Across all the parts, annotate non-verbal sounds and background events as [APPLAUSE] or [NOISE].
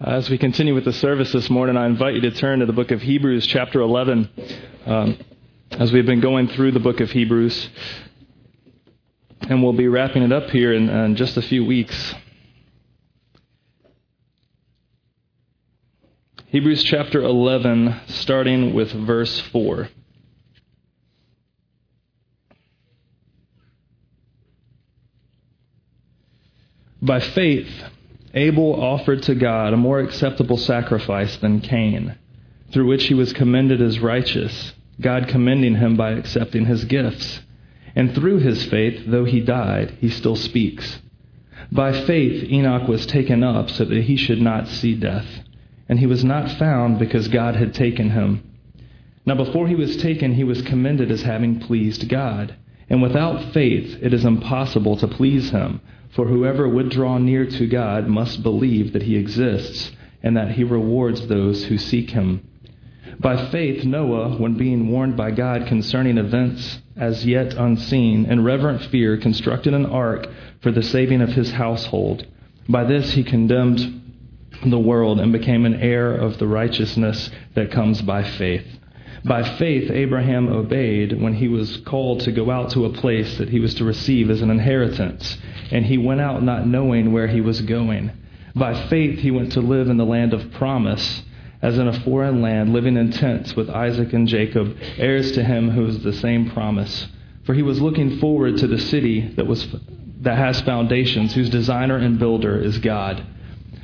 As we continue with the service this morning, I invite you to turn to the book of Hebrews, chapter 11. Um, as we've been going through the book of Hebrews, and we'll be wrapping it up here in, in just a few weeks. Hebrews chapter 11, starting with verse 4. By faith, Abel offered to God a more acceptable sacrifice than Cain, through which he was commended as righteous, God commending him by accepting his gifts. And through his faith, though he died, he still speaks. By faith, Enoch was taken up so that he should not see death. And he was not found because God had taken him. Now, before he was taken, he was commended as having pleased God. And without faith, it is impossible to please him. For whoever would draw near to God must believe that he exists and that he rewards those who seek him. By faith, Noah, when being warned by God concerning events as yet unseen, in reverent fear constructed an ark for the saving of his household. By this he condemned the world and became an heir of the righteousness that comes by faith. By faith, Abraham obeyed when he was called to go out to a place that he was to receive as an inheritance, and he went out not knowing where he was going. By faith, he went to live in the land of promise, as in a foreign land, living in tents with Isaac and Jacob, heirs to him who is the same promise. For he was looking forward to the city that, was, that has foundations, whose designer and builder is God.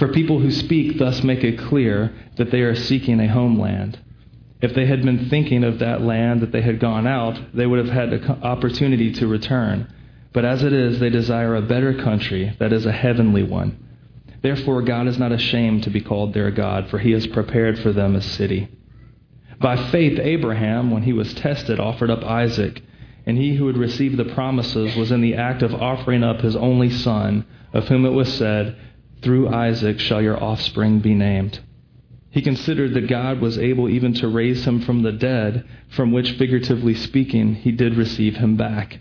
For people who speak thus make it clear that they are seeking a homeland. If they had been thinking of that land that they had gone out, they would have had an opportunity to return. But as it is, they desire a better country, that is, a heavenly one. Therefore, God is not ashamed to be called their God, for he has prepared for them a city. By faith, Abraham, when he was tested, offered up Isaac, and he who had received the promises was in the act of offering up his only son, of whom it was said, through Isaac shall your offspring be named. He considered that God was able even to raise him from the dead, from which, figuratively speaking, he did receive him back.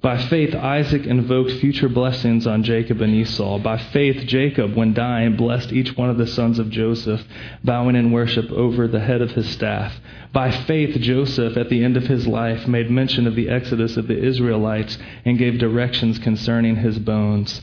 By faith, Isaac invoked future blessings on Jacob and Esau. By faith, Jacob, when dying, blessed each one of the sons of Joseph, bowing in worship over the head of his staff. By faith, Joseph, at the end of his life, made mention of the exodus of the Israelites and gave directions concerning his bones.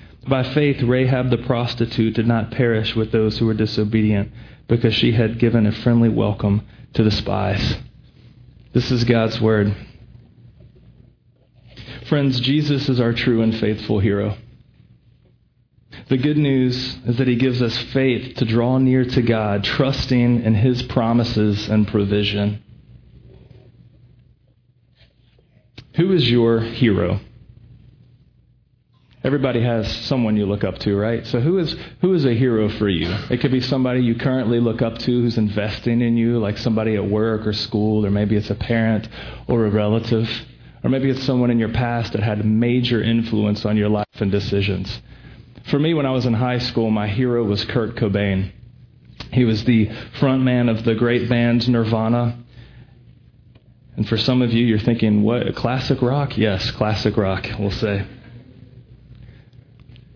By faith Rahab the prostitute did not perish with those who were disobedient because she had given a friendly welcome to the spies. This is God's word. Friends, Jesus is our true and faithful hero. The good news is that he gives us faith to draw near to God, trusting in his promises and provision. Who is your hero? Everybody has someone you look up to, right? So who is who is a hero for you? It could be somebody you currently look up to who's investing in you, like somebody at work or school, or maybe it's a parent or a relative, or maybe it's someone in your past that had major influence on your life and decisions. For me, when I was in high school, my hero was Kurt Cobain. He was the frontman of the great band Nirvana. And for some of you, you're thinking, what, classic rock? Yes, classic rock, we'll say.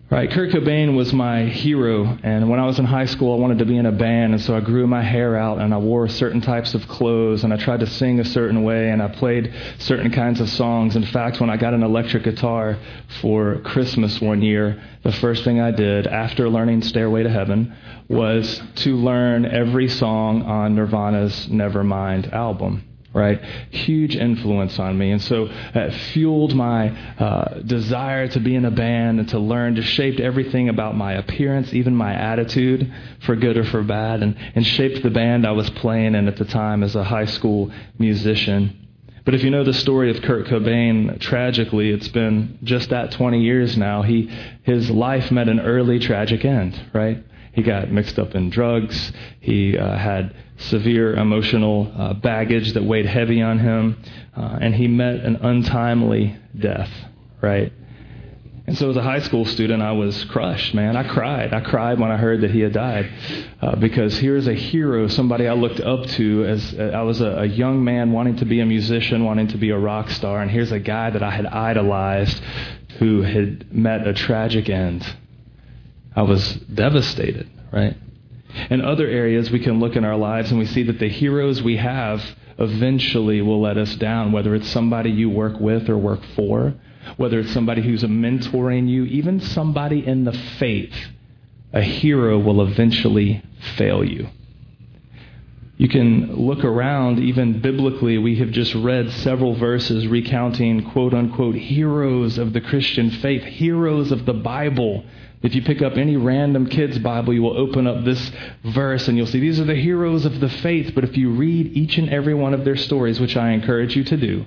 Right, Kurt Cobain was my hero, and when I was in high school, I wanted to be in a band, and so I grew my hair out, and I wore certain types of clothes, and I tried to sing a certain way, and I played certain kinds of songs. In fact, when I got an electric guitar for Christmas one year, the first thing I did after learning Stairway to Heaven was to learn every song on Nirvana's Nevermind album right? Huge influence on me. And so it fueled my uh, desire to be in a band and to learn, just shaped everything about my appearance, even my attitude, for good or for bad, and, and shaped the band I was playing in at the time as a high school musician. But if you know the story of Kurt Cobain, tragically, it's been just that 20 years now. He, his life met an early tragic end, right? He got mixed up in drugs. He uh, had severe emotional uh, baggage that weighed heavy on him, uh, and he met an untimely death, right? And so, as a high school student, I was crushed, man. I cried. I cried when I heard that he had died uh, because here's a hero, somebody I looked up to as uh, I was a, a young man wanting to be a musician, wanting to be a rock star, and here's a guy that I had idolized who had met a tragic end. I was devastated, right? In other areas, we can look in our lives and we see that the heroes we have eventually will let us down, whether it's somebody you work with or work for, whether it's somebody who's mentoring you, even somebody in the faith. A hero will eventually fail you. You can look around, even biblically, we have just read several verses recounting quote unquote heroes of the Christian faith, heroes of the Bible if you pick up any random kid's Bible, you will open up this verse and you'll see these are the heroes of the faith. But if you read each and every one of their stories, which I encourage you to do,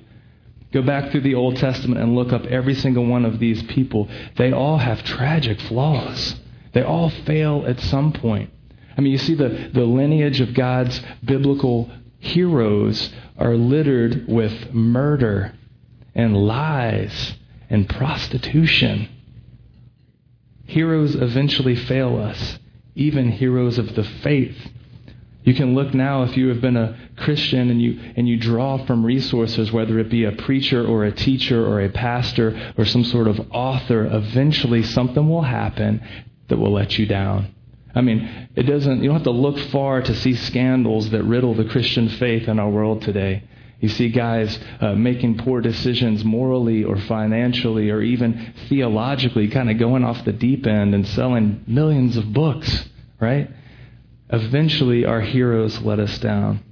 go back through the Old Testament and look up every single one of these people. They all have tragic flaws, they all fail at some point. I mean, you see, the, the lineage of God's biblical heroes are littered with murder and lies and prostitution. Heroes eventually fail us, even heroes of the faith. You can look now if you have been a Christian and you, and you draw from resources, whether it be a preacher or a teacher or a pastor or some sort of author, eventually something will happen that will let you down. I mean, it doesn't, you don't have to look far to see scandals that riddle the Christian faith in our world today. You see guys uh, making poor decisions morally or financially or even theologically, kind of going off the deep end and selling millions of books, right? Eventually, our heroes let us down.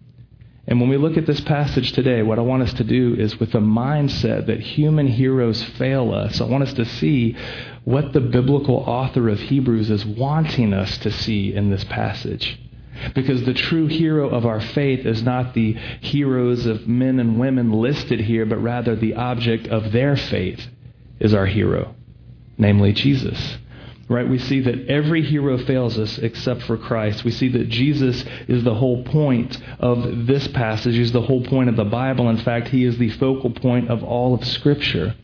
And when we look at this passage today, what I want us to do is with the mindset that human heroes fail us, I want us to see what the biblical author of Hebrews is wanting us to see in this passage. Because the true hero of our faith is not the heroes of men and women listed here, but rather the object of their faith is our hero, namely Jesus. Right? We see that every hero fails us except for Christ. We see that Jesus is the whole point of this passage. He's the whole point of the Bible. In fact, he is the focal point of all of Scripture.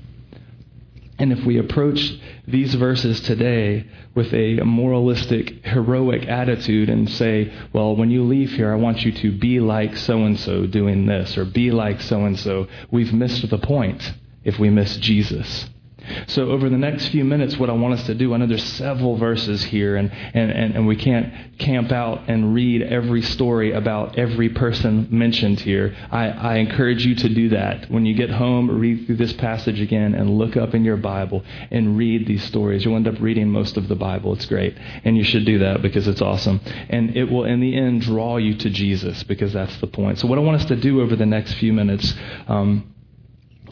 And if we approach these verses today with a moralistic, heroic attitude and say, well, when you leave here, I want you to be like so and so doing this, or be like so and so, we've missed the point if we miss Jesus. So, over the next few minutes, what I want us to do, I know there's several verses here, and, and, and, and we can't camp out and read every story about every person mentioned here. I, I encourage you to do that. When you get home, read through this passage again and look up in your Bible and read these stories. You'll end up reading most of the Bible. It's great. And you should do that because it's awesome. And it will, in the end, draw you to Jesus because that's the point. So, what I want us to do over the next few minutes. Um,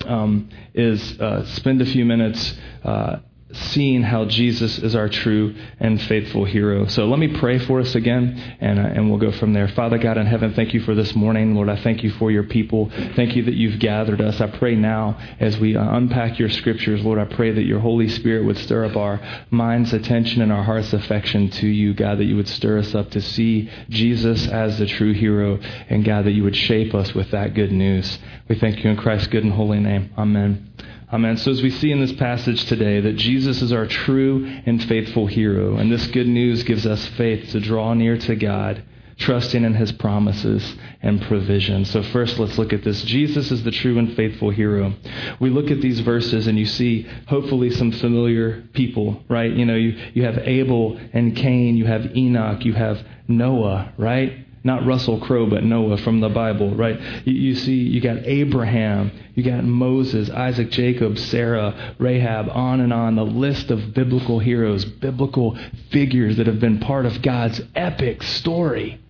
um, is uh, spend a few minutes uh, seeing how Jesus is our true and faithful hero. So let me pray for us again, and, uh, and we'll go from there. Father God in heaven, thank you for this morning. Lord, I thank you for your people. Thank you that you've gathered us. I pray now as we uh, unpack your scriptures, Lord, I pray that your Holy Spirit would stir up our mind's attention and our heart's affection to you, God, that you would stir us up to see Jesus as the true hero, and God, that you would shape us with that good news. We thank you in Christ's good and holy name. Amen. Amen. So, as we see in this passage today, that Jesus is our true and faithful hero, and this good news gives us faith to draw near to God trusting in his promises and provision. So, first, let's look at this. Jesus is the true and faithful hero. We look at these verses and you see, hopefully, some familiar people, right? You know, you, you have Abel and Cain, you have Enoch, you have Noah, right? Not Russell Crowe, but Noah from the Bible, right? You, you, see, you got Abraham, you got Moses, Isaac, Jacob, Sarah, Rahab, on and on. The list of biblical heroes, biblical figures that have been part of God's epic story.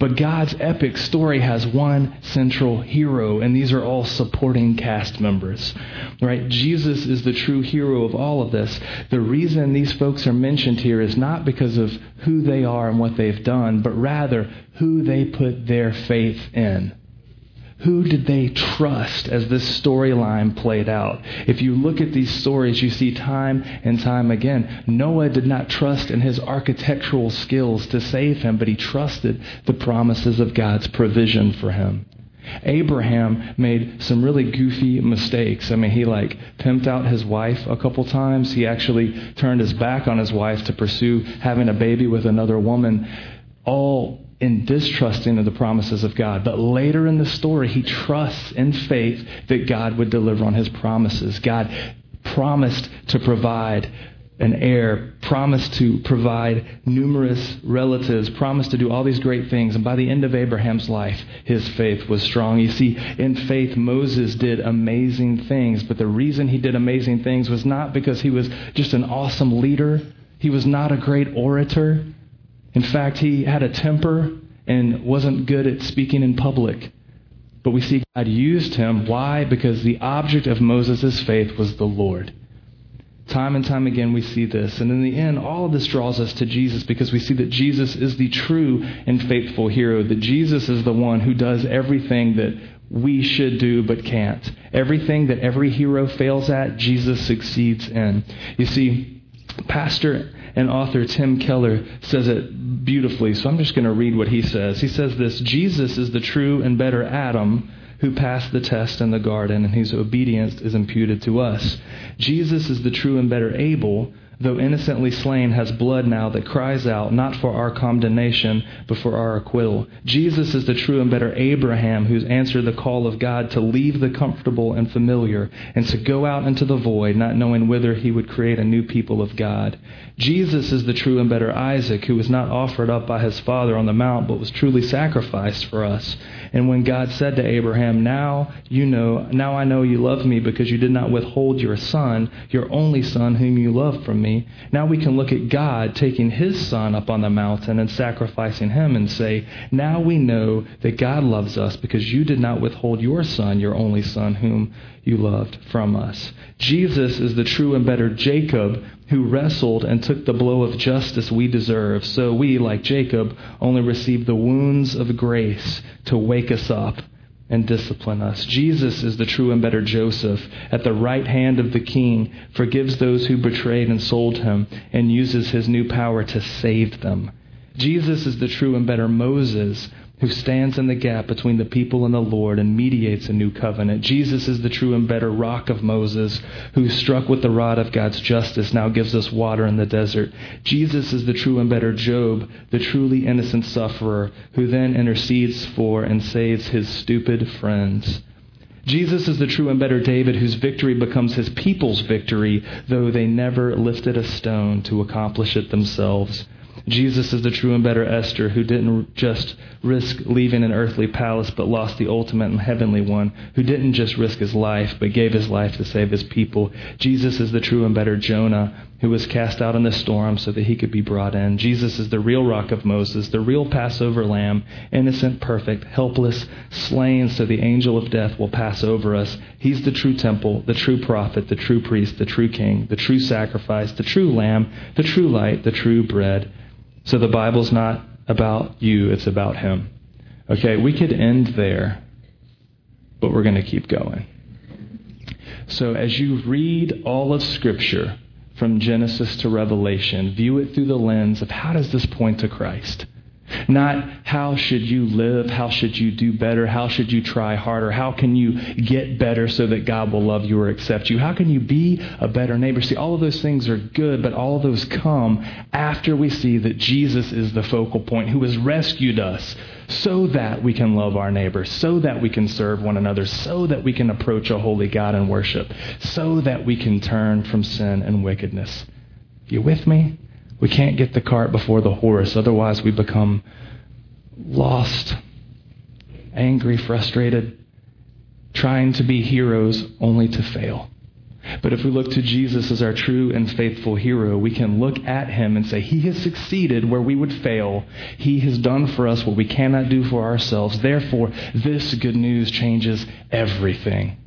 But God's epic story has one central hero, and these are all supporting cast members. Right? Jesus is the true hero of all of this. The reason these folks are mentioned here is not because of who they are and what they've done, but rather who they put their faith in. Who did they trust as this storyline played out? If you look at these stories, you see time and time again. Noah did not trust in his architectural skills to save him, but he trusted the promises of God's provision for him. Abraham made some really goofy mistakes. I mean, he like pimped out his wife a couple times. He actually turned his back on his wife to pursue having a baby with another woman. All in distrusting of the promises of God. But later in the story, he trusts in faith that God would deliver on his promises. God promised to provide an heir, promised to provide numerous relatives, promised to do all these great things. And by the end of Abraham's life, his faith was strong. You see, in faith, Moses did amazing things. But the reason he did amazing things was not because he was just an awesome leader, he was not a great orator. In fact, he had a temper and wasn't good at speaking in public. But we see God used him. Why? Because the object of Moses' faith was the Lord. Time and time again, we see this. And in the end, all of this draws us to Jesus because we see that Jesus is the true and faithful hero, that Jesus is the one who does everything that we should do but can't. Everything that every hero fails at, Jesus succeeds in. You see, Pastor and author Tim Keller says it beautifully, so I'm just going to read what he says. He says this Jesus is the true and better Adam who passed the test in the garden, and whose obedience is imputed to us. Jesus is the true and better Abel though innocently slain, has blood now that cries out, not for our condemnation, but for our acquittal. Jesus is the true and better Abraham who's answered the call of God to leave the comfortable and familiar and to go out into the void, not knowing whither he would create a new people of God. Jesus is the true and better Isaac who was not offered up by his father on the mount, but was truly sacrificed for us. And when God said to Abraham, Now you know, now I know you love me because you did not withhold your son, your only son whom you love from me. Now we can look at God taking his son up on the mountain and sacrificing him and say, Now we know that God loves us because you did not withhold your son, your only son whom you loved from us. Jesus is the true and better Jacob who wrestled and took the blow of justice we deserve. So we, like Jacob, only receive the wounds of grace to wake us up and discipline us. Jesus is the true and better Joseph. At the right hand of the king, forgives those who betrayed and sold him, and uses his new power to save them. Jesus is the true and better Moses, who stands in the gap between the people and the Lord and mediates a new covenant. Jesus is the true and better rock of Moses, who struck with the rod of God's justice now gives us water in the desert. Jesus is the true and better Job, the truly innocent sufferer, who then intercedes for and saves his stupid friends. Jesus is the true and better David, whose victory becomes his people's victory, though they never lifted a stone to accomplish it themselves. Jesus is the true and better Esther who didn't just risk leaving an earthly palace but lost the ultimate and heavenly one, who didn't just risk his life but gave his life to save his people. Jesus is the true and better Jonah who was cast out in the storm so that he could be brought in. Jesus is the real rock of Moses, the real Passover lamb, innocent, perfect, helpless, slain so the angel of death will pass over us. He's the true temple, the true prophet, the true priest, the true king, the true sacrifice, the true lamb, the true light, the true bread. So the Bible's not about you, it's about Him. Okay, we could end there, but we're going to keep going. So as you read all of Scripture, from Genesis to Revelation, view it through the lens of how does this point to Christ? Not how should you live? How should you do better? How should you try harder? How can you get better so that God will love you or accept you? How can you be a better neighbor? See, all of those things are good, but all of those come after we see that Jesus is the focal point who has rescued us so that we can love our neighbor, so that we can serve one another, so that we can approach a holy God and worship, so that we can turn from sin and wickedness. You with me? We can't get the cart before the horse, otherwise, we become lost, angry, frustrated, trying to be heroes only to fail. But if we look to Jesus as our true and faithful hero, we can look at him and say, He has succeeded where we would fail. He has done for us what we cannot do for ourselves. Therefore, this good news changes everything.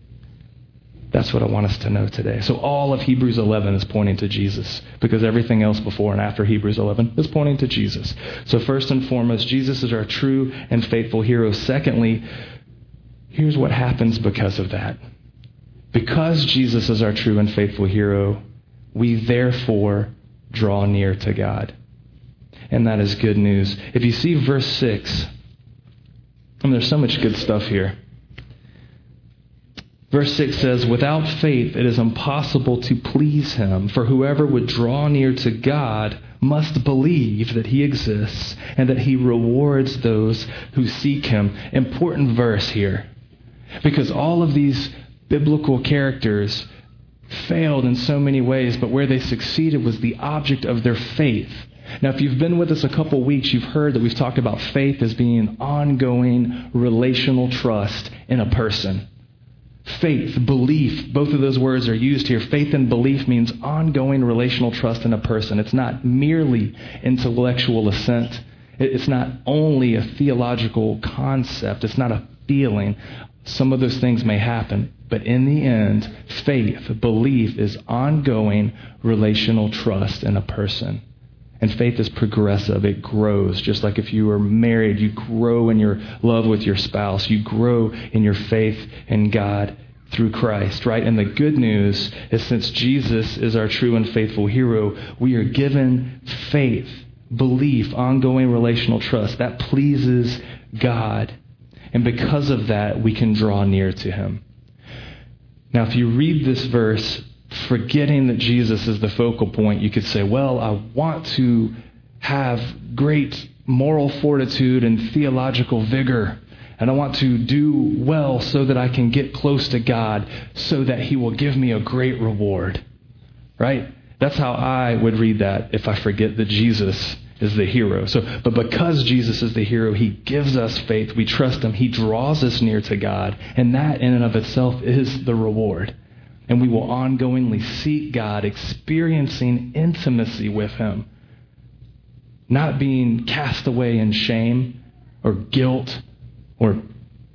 That's what I want us to know today. So all of Hebrews 11 is pointing to Jesus because everything else before and after Hebrews 11 is pointing to Jesus. So first and foremost, Jesus is our true and faithful hero. Secondly, here's what happens because of that. Because Jesus is our true and faithful hero, we therefore draw near to God. And that is good news. If you see verse 6, and there's so much good stuff here. Verse 6 says, Without faith it is impossible to please him, for whoever would draw near to God must believe that he exists and that he rewards those who seek him. Important verse here. Because all of these biblical characters failed in so many ways, but where they succeeded was the object of their faith. Now, if you've been with us a couple weeks, you've heard that we've talked about faith as being an ongoing relational trust in a person. Faith, belief, both of those words are used here. Faith and belief means ongoing relational trust in a person. It's not merely intellectual assent. It's not only a theological concept. It's not a feeling. Some of those things may happen, but in the end, faith, belief is ongoing relational trust in a person. And faith is progressive. It grows. Just like if you are married, you grow in your love with your spouse. You grow in your faith in God through Christ, right? And the good news is since Jesus is our true and faithful hero, we are given faith, belief, ongoing relational trust. That pleases God. And because of that, we can draw near to him. Now, if you read this verse forgetting that Jesus is the focal point, you could say, well, I want to have great moral fortitude and theological vigor. And I want to do well so that I can get close to God so that He will give me a great reward. Right? That's how I would read that if I forget that Jesus is the hero. So, but because Jesus is the hero, he gives us faith. We trust him. He draws us near to God. And that in and of itself is the reward and we will ongoingly seek God, experiencing intimacy with Him, not being cast away in shame or guilt or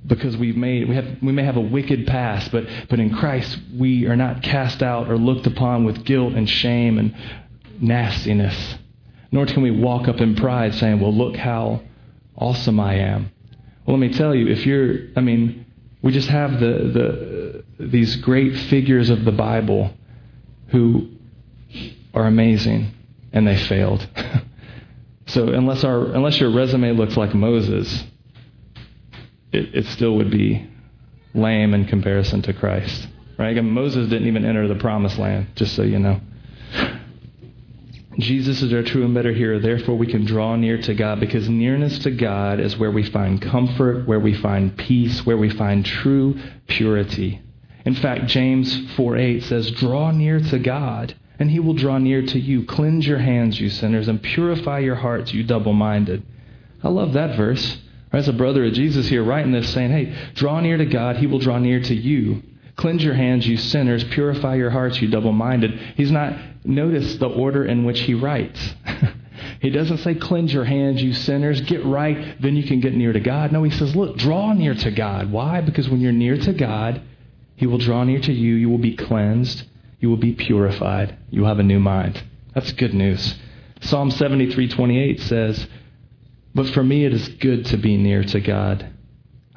because we've made we have we may have a wicked past, but but in Christ we are not cast out or looked upon with guilt and shame and nastiness. Nor can we walk up in pride saying, Well look how awesome I am. Well let me tell you, if you're I mean, we just have the the these great figures of the Bible who are amazing and they failed. [LAUGHS] so unless our unless your resume looks like Moses, it, it still would be lame in comparison to Christ. Right? Again, Moses didn't even enter the promised land, just so you know. Jesus is our true and better hero. Therefore, we can draw near to God because nearness to God is where we find comfort, where we find peace, where we find true purity. In fact, James 4 8 says, Draw near to God, and he will draw near to you. Cleanse your hands, you sinners, and purify your hearts, you double minded. I love that verse. There's a brother of Jesus here writing this saying, Hey, draw near to God, he will draw near to you. Cleanse your hands, you sinners. Purify your hearts, you double minded. He's not, notice the order in which he writes. [LAUGHS] he doesn't say, Cleanse your hands, you sinners. Get right, then you can get near to God. No, he says, Look, draw near to God. Why? Because when you're near to God, he will draw near to you. You will be cleansed. You will be purified. You will have a new mind. That's good news. Psalm 73:28 says, "But for me it is good to be near to God.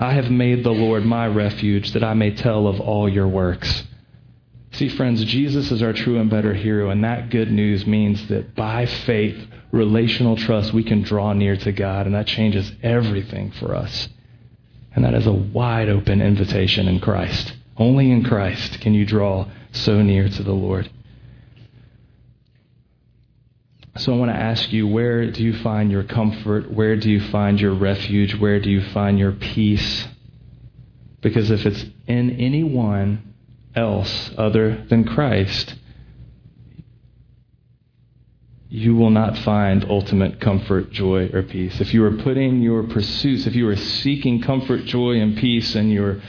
I have made the Lord my refuge that I may tell of all your works." See, friends, Jesus is our true and better hero, and that good news means that by faith, relational trust, we can draw near to God, and that changes everything for us. And that is a wide open invitation in Christ. Only in Christ can you draw so near to the Lord. So I want to ask you, where do you find your comfort? Where do you find your refuge? Where do you find your peace? Because if it's in anyone else other than Christ, you will not find ultimate comfort, joy, or peace. If you are putting your pursuits, if you are seeking comfort, joy, and peace in your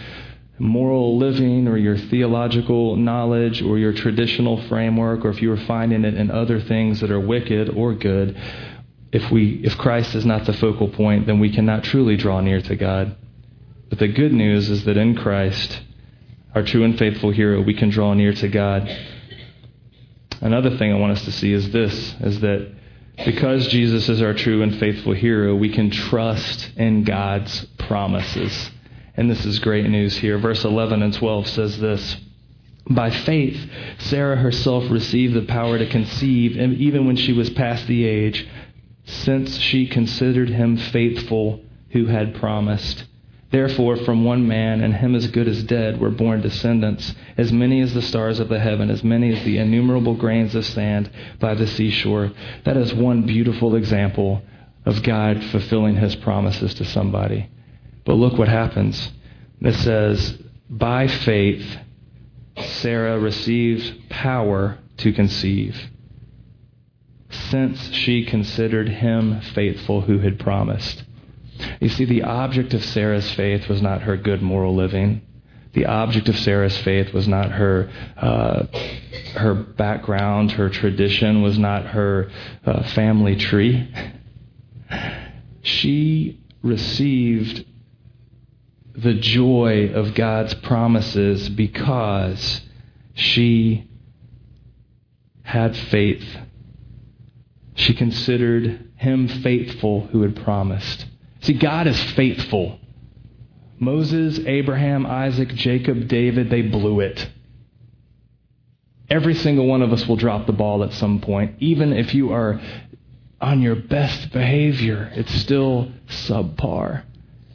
moral living or your theological knowledge or your traditional framework, or if you are finding it in other things that are wicked or good, if, we, if Christ is not the focal point, then we cannot truly draw near to God. But the good news is that in Christ, our true and faithful hero, we can draw near to God. Another thing I want us to see is this is that because Jesus is our true and faithful hero, we can trust in God's promises. And this is great news here. Verse 11 and 12 says this By faith, Sarah herself received the power to conceive, even when she was past the age, since she considered him faithful who had promised. Therefore, from one man, and him as good as dead, were born descendants, as many as the stars of the heaven, as many as the innumerable grains of sand by the seashore. That is one beautiful example of God fulfilling his promises to somebody. But look what happens. It says, By faith, Sarah received power to conceive, since she considered him faithful who had promised. You see, the object of Sarah's faith was not her good moral living. The object of Sarah's faith was not her uh, her background, her tradition, was not her uh, family tree. [LAUGHS] She received the joy of God's promises because she had faith. She considered him faithful who had promised. See, God is faithful. Moses, Abraham, Isaac, Jacob, David, they blew it. Every single one of us will drop the ball at some point. Even if you are on your best behavior, it's still subpar.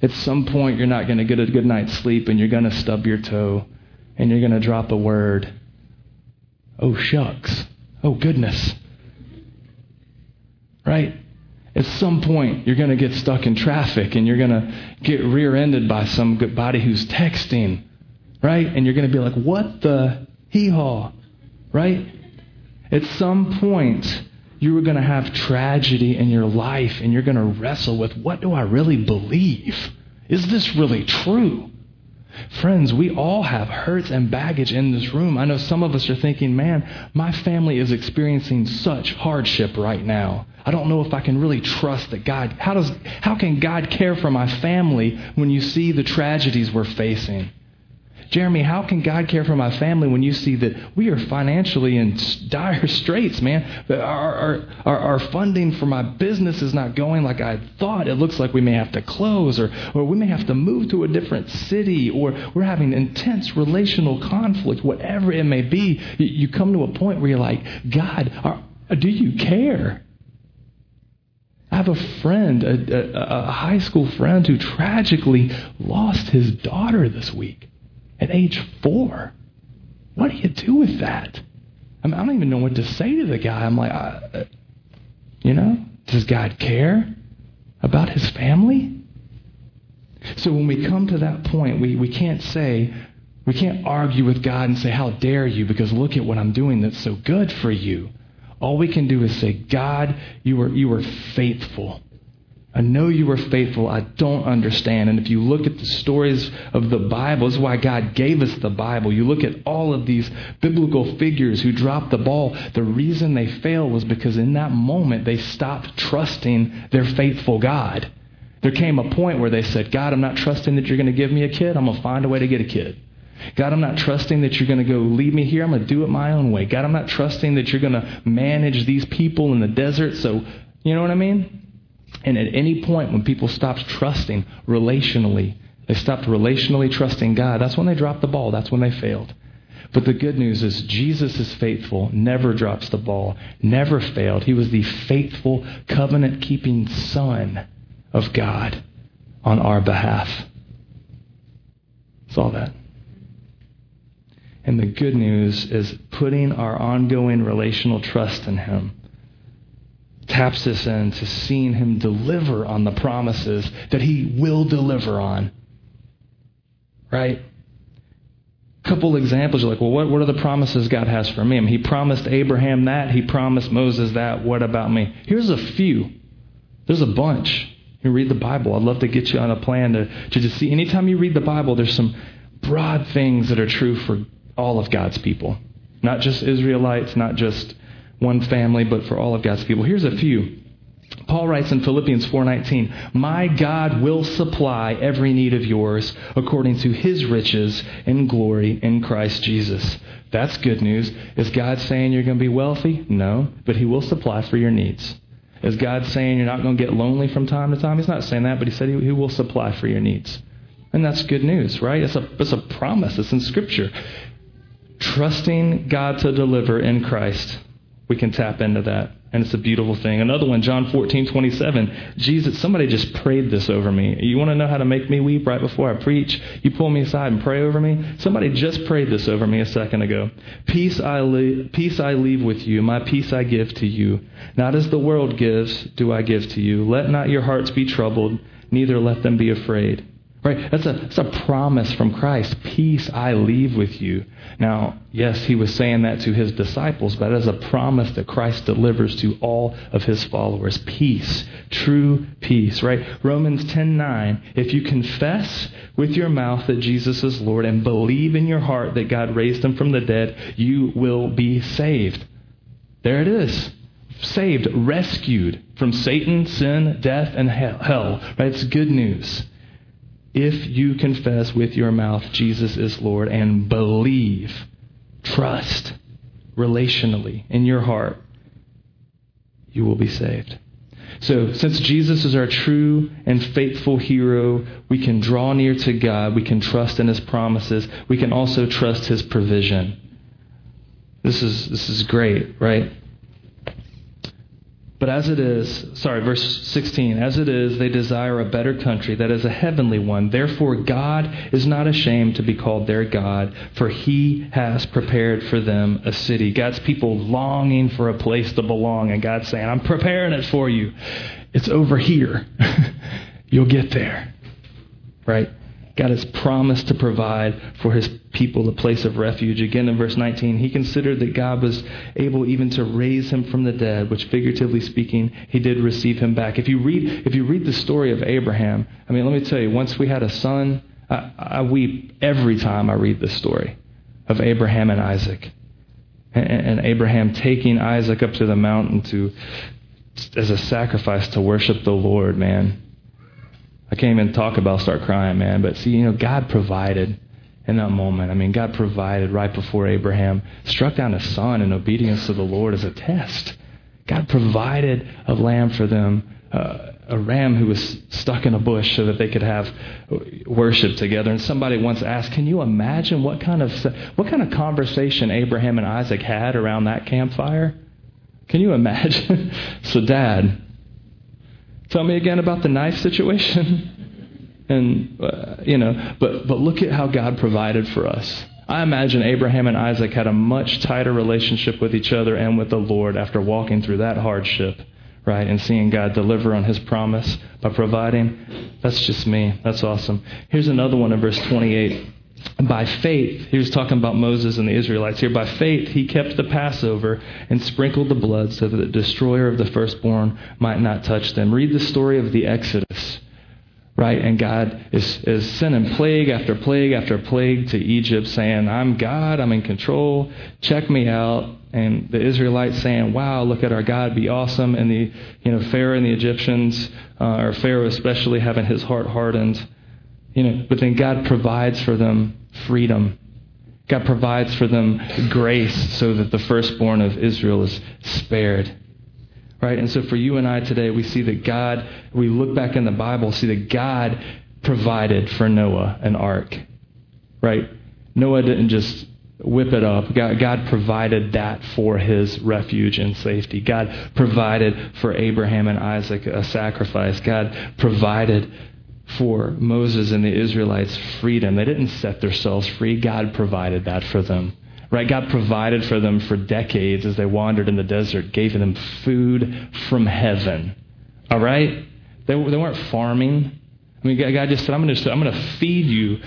At some point, you're not going to get a good night's sleep and you're going to stub your toe and you're going to drop a word. Oh, shucks. Oh, goodness. Right? At some point, you're going to get stuck in traffic and you're going to get rear ended by some good body who's texting. Right? And you're going to be like, what the hee haw? Right? At some point, you are going to have tragedy in your life and you're going to wrestle with what do I really believe? Is this really true? Friends, we all have hurts and baggage in this room. I know some of us are thinking, man, my family is experiencing such hardship right now. I don't know if I can really trust that God, how does, how can God care for my family when you see the tragedies we're facing? Jeremy, how can God care for my family when you see that we are financially in dire [LAUGHS] straits, man? Our, our, our, our, funding for my business is not going like I thought. It looks like we may have to close or, or we may have to move to a different city or we're having intense relational conflict, whatever it may be. You, come to a point where you're like, God, are, do you care? I have a friend, a, a, a high school friend, who tragically lost his daughter this week at age four. What do you do with that? I, mean, I don't even know what to say to the guy. I'm like, uh, you know, does God care about his family? So when we come to that point, we, we can't say, we can't argue with God and say, How dare you? Because look at what I'm doing that's so good for you. All we can do is say, God, you are, you are faithful. I know you are faithful. I don't understand. And if you look at the stories of the Bible, this is why God gave us the Bible. You look at all of these biblical figures who dropped the ball. The reason they failed was because in that moment they stopped trusting their faithful God. There came a point where they said, God, I'm not trusting that you're going to give me a kid. I'm going to find a way to get a kid. God, I'm not trusting that you're going to go leave me here. I'm going to do it my own way. God, I'm not trusting that you're going to manage these people in the desert. So, you know what I mean? And at any point when people stopped trusting relationally, they stopped relationally trusting God, that's when they dropped the ball. That's when they failed. But the good news is Jesus is faithful, never drops the ball, never failed. He was the faithful, covenant keeping Son of God on our behalf. It's all that. And the good news is putting our ongoing relational trust in Him taps us into seeing Him deliver on the promises that He will deliver on. Right? couple examples. You're like, well, what, what are the promises God has for me? I mean, He promised Abraham that. He promised Moses that. What about me? Here's a few. There's a bunch. You read the Bible. I'd love to get you on a plan to, to just see. Anytime you read the Bible, there's some broad things that are true for all of God's people. Not just Israelites, not just one family, but for all of God's people. Here's a few. Paul writes in Philippians 4:19, "My God will supply every need of yours according to his riches and glory in Christ Jesus." That's good news. Is God saying you're going to be wealthy? No, but he will supply for your needs. Is God saying you're not going to get lonely from time to time? He's not saying that, but he said he, he will supply for your needs. And that's good news, right? It's a, it's a promise. It's in Scripture. Trusting God to deliver in Christ, we can tap into that. And it's a beautiful thing. Another one, John 14, 27. Jesus, somebody just prayed this over me. You want to know how to make me weep right before I preach? You pull me aside and pray over me? Somebody just prayed this over me a second ago. Peace I, leave, peace I leave with you, my peace I give to you. Not as the world gives, do I give to you. Let not your hearts be troubled, neither let them be afraid. Right? That's a, that's a promise from Christ. Peace I leave with you. Now, yes, he was saying that to his disciples, but as a promise that Christ delivers to all of his followers. Peace. True peace, right? Romans 10:9. If you confess with your mouth that Jesus is Lord and believe in your heart that God raised him from the dead, you will be saved. There it is. Saved, rescued from Satan, sin, death, and hell. Right? It's good news if you confess with your mouth Jesus is Lord and believe, trust relationally in your heart, you will be saved. So, since Jesus is our true and faithful hero, we can draw near to God. We can trust in his promises. We can also trust his provision. This is, this is great, right? But as it is, sorry, verse 16, as it is, they desire a better country that is a heavenly one. Therefore, God is not ashamed to be called their God, for he has prepared for them a city. God's people longing for a place to belong, and God's saying, I'm preparing it for you. It's over here. [LAUGHS] You'll get there. Right? God has promised to provide for his people a place of refuge. Again, in verse 19, he considered that God was able even to raise him from the dead, which figuratively speaking, he did receive him back. If you read, if you read the story of Abraham, I mean, let me tell you, once we had a son, I, I weep every time I read the story of Abraham and Isaac. And, and Abraham taking Isaac up to the mountain to, as a sacrifice to worship the Lord, man. I can't even talk about start crying, man. But see, you know, God provided in that moment. I mean, God provided right before Abraham struck down a son in obedience to the Lord as a test. God provided a lamb for them, uh, a ram who was stuck in a bush so that they could have worship together. And somebody once asked, "Can you imagine what kind of what kind of conversation Abraham and Isaac had around that campfire? Can you imagine?" [LAUGHS] so, Dad, Tell me again about the knife situation. [LAUGHS] and, uh, you know, but, but look at how God provided for us. I imagine Abraham and Isaac had a much tighter relationship with each other and with the Lord after walking through that hardship, right? And seeing God deliver on his promise by providing. That's just me. That's awesome. Here's another one in verse 28 by faith, he was talking about Moses and the Israelites here. By faith, he kept the Passover and sprinkled the blood so that the destroyer of the firstborn might not touch them. Read the story of the Exodus, right? And God is, is sending plague after plague after plague to Egypt, saying, I'm God, I'm in control, check me out. And the Israelites saying, Wow, look at our God, be awesome. And the you know Pharaoh and the Egyptians, uh, or Pharaoh especially, having his heart hardened you know, but then God provides for them freedom. God provides for them grace so that the firstborn of Israel is spared. Right? And so for you and I today, we see that God, we look back in the Bible, see that God provided for Noah an ark. Right? Noah didn't just whip it up. God, God, provided that for his refuge and safety. God provided for Abraham and Isaac a sacrifice. God provided for Moses and the Israelites freedom. They didn't set themselves free, God provided that for them. Right? God provided for them for decades as they wandered in the desert, gave them food from heaven. All right? They, they weren't farming. I mean, God just said, I'm going to, I'm going to feed you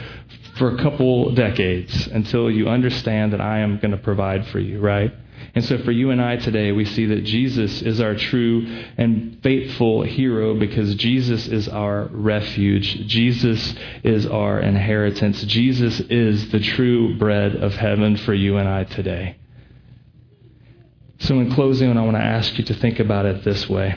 for a couple decades until you understand that I am going to provide for you, right? And so for you and I today, we see that Jesus is our true and faithful hero because Jesus is our refuge. Jesus is our inheritance. Jesus is the true bread of heaven for you and I today. So in closing, I want to ask you to think about it this way.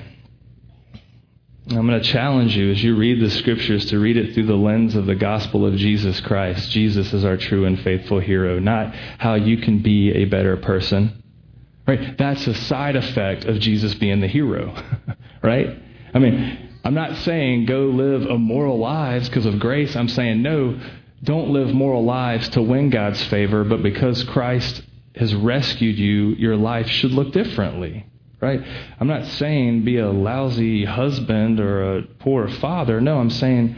I'm going to challenge you as you read the scriptures to read it through the lens of the gospel of Jesus Christ. Jesus is our true and faithful hero, not how you can be a better person. Right? That's a side effect of Jesus being the hero. [LAUGHS] right? I mean, I'm not saying go live immoral lives because of grace. I'm saying no, don't live moral lives to win God's favor, but because Christ has rescued you, your life should look differently. Right? I'm not saying be a lousy husband or a poor father. No, I'm saying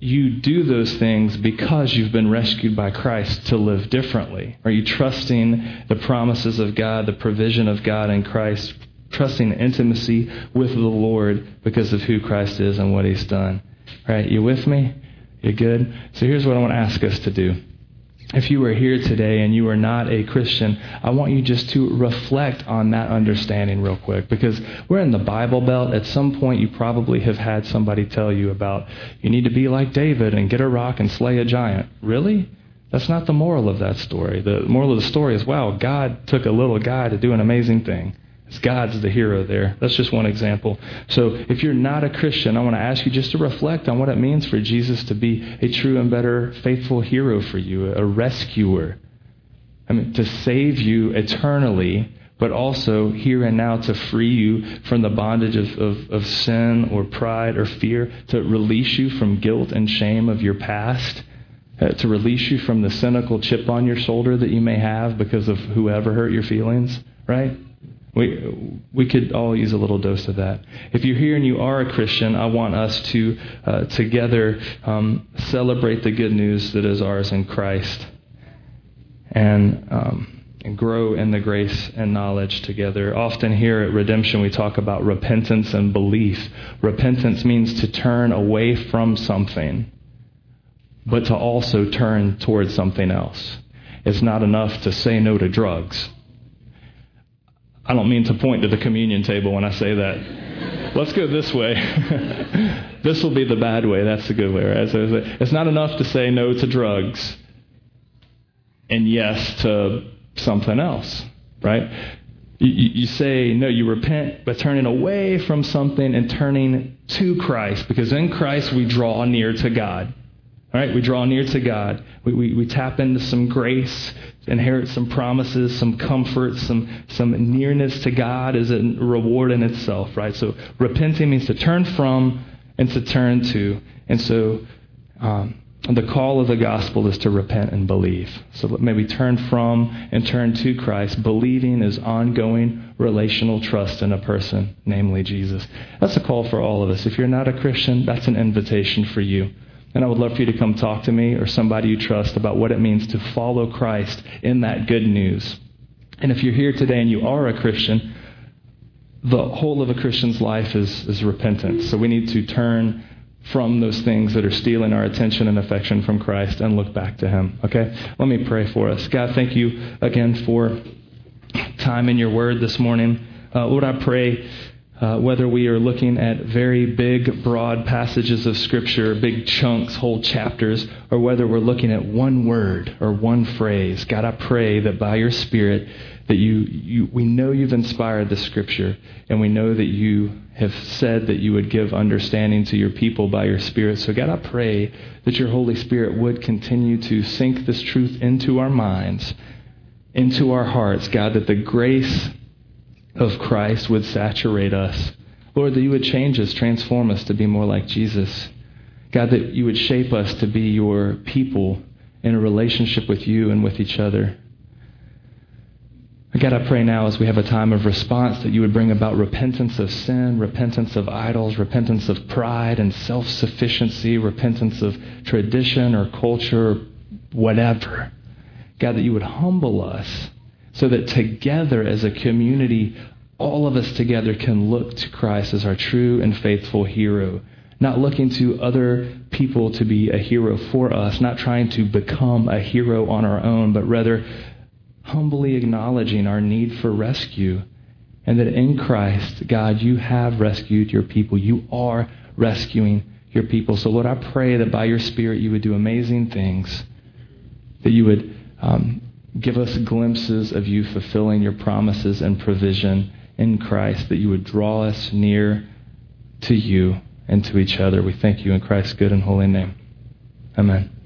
you do those things because you've been rescued by Christ to live differently? Are you trusting the promises of God, the provision of God in Christ, trusting intimacy with the Lord because of who Christ is and what He's done? All right, you with me? You good? So here's what I want to ask us to do if you are here today and you are not a Christian, I want you just to reflect on that understanding real quick because we're in the Bible Belt. At some point, you probably have had somebody tell you about you need to be like David and get a rock and slay a giant. Really? That's not the moral of that story. The moral of the story is wow, God took a little guy to do an amazing thing. God's the hero there. That's just one example. So if you're not a Christian, I want to ask you just to reflect on what it means for Jesus to be a true and better faithful hero for you, a rescuer. I mean, to save you eternally, but also here and now to free you from the bondage of, of, of sin or pride or fear, to release you from guilt and shame of your past. Uh, to release you from the cynical chip on your shoulder that you may have because of whoever hurt your feelings, right? We, we could all use a little dose of that. If you're here and you are a Christian, I want us to uh, together um, celebrate the good news that is ours in Christ and, um, and grow in the grace and knowledge together. Often here at Redemption, we talk about repentance and belief. Repentance means to turn away from something, but to also turn towards something else. It's not enough to say no to drugs I don't mean to point to the communion table when I say that. Let's go this way. [LAUGHS] this will be the bad way. That's the good way, right? It's not enough to say no to drugs and yes to something else, right? You, you say no, you repent by turning away from something and turning to Christ because in Christ we draw near to God. All right, we draw near to God. We, we, we tap into some grace, inherit some promises, some comfort, some, some nearness to God is a reward in itself, right? So repenting means to turn from and to turn to. And so um, the call of the gospel is to repent and believe. So maybe turn from and turn to Christ. Believing is ongoing relational trust in a person, namely Jesus. That's a call for all of us. If you're not a Christian, that's an invitation for you. And I would love for you to come talk to me or somebody you trust about what it means to follow Christ in that good news. And if you're here today and you are a Christian, the whole of a Christian's life is, is repentance. So we need to turn from those things that are stealing our attention and affection from Christ and look back to Him. Okay? Let me pray for us. God, thank you again for time in your word this morning. Uh, Lord, I pray uh, whether we are looking at very big, broad passages of Scripture, big chunks, whole chapters, or whether we're looking at one word or one phrase. God, I pray that by your Spirit, that you, you, we know you've inspired the Scripture, and we know that you have said that you would give understanding to your people by your Spirit. So, God, I pray that your Holy Spirit would continue to sink this truth into our minds, into our hearts, God, that the grace of Christ would saturate us. Lord, that you would change us, transform us to be more like Jesus. God, that you would shape us to be your people in a relationship with you and with each other. God, I pray now as we have a time of response that you would bring about repentance of sin, repentance of idols, repentance of pride and self sufficiency, repentance of tradition or culture, whatever. God, that you would humble us so that together as a community, all of us together can look to Christ as our true and faithful hero. Not looking to other people to be a hero for us, not trying to become a hero on our own, but rather humbly acknowledging our need for rescue. And that in Christ, God, you have rescued your people. You are rescuing your people. So, Lord, I pray that by your Spirit you would do amazing things, that you would um, give us glimpses of you fulfilling your promises and provision in Christ, that you would draw us near to you and to each other. We thank you in Christ's good and holy name. Amen.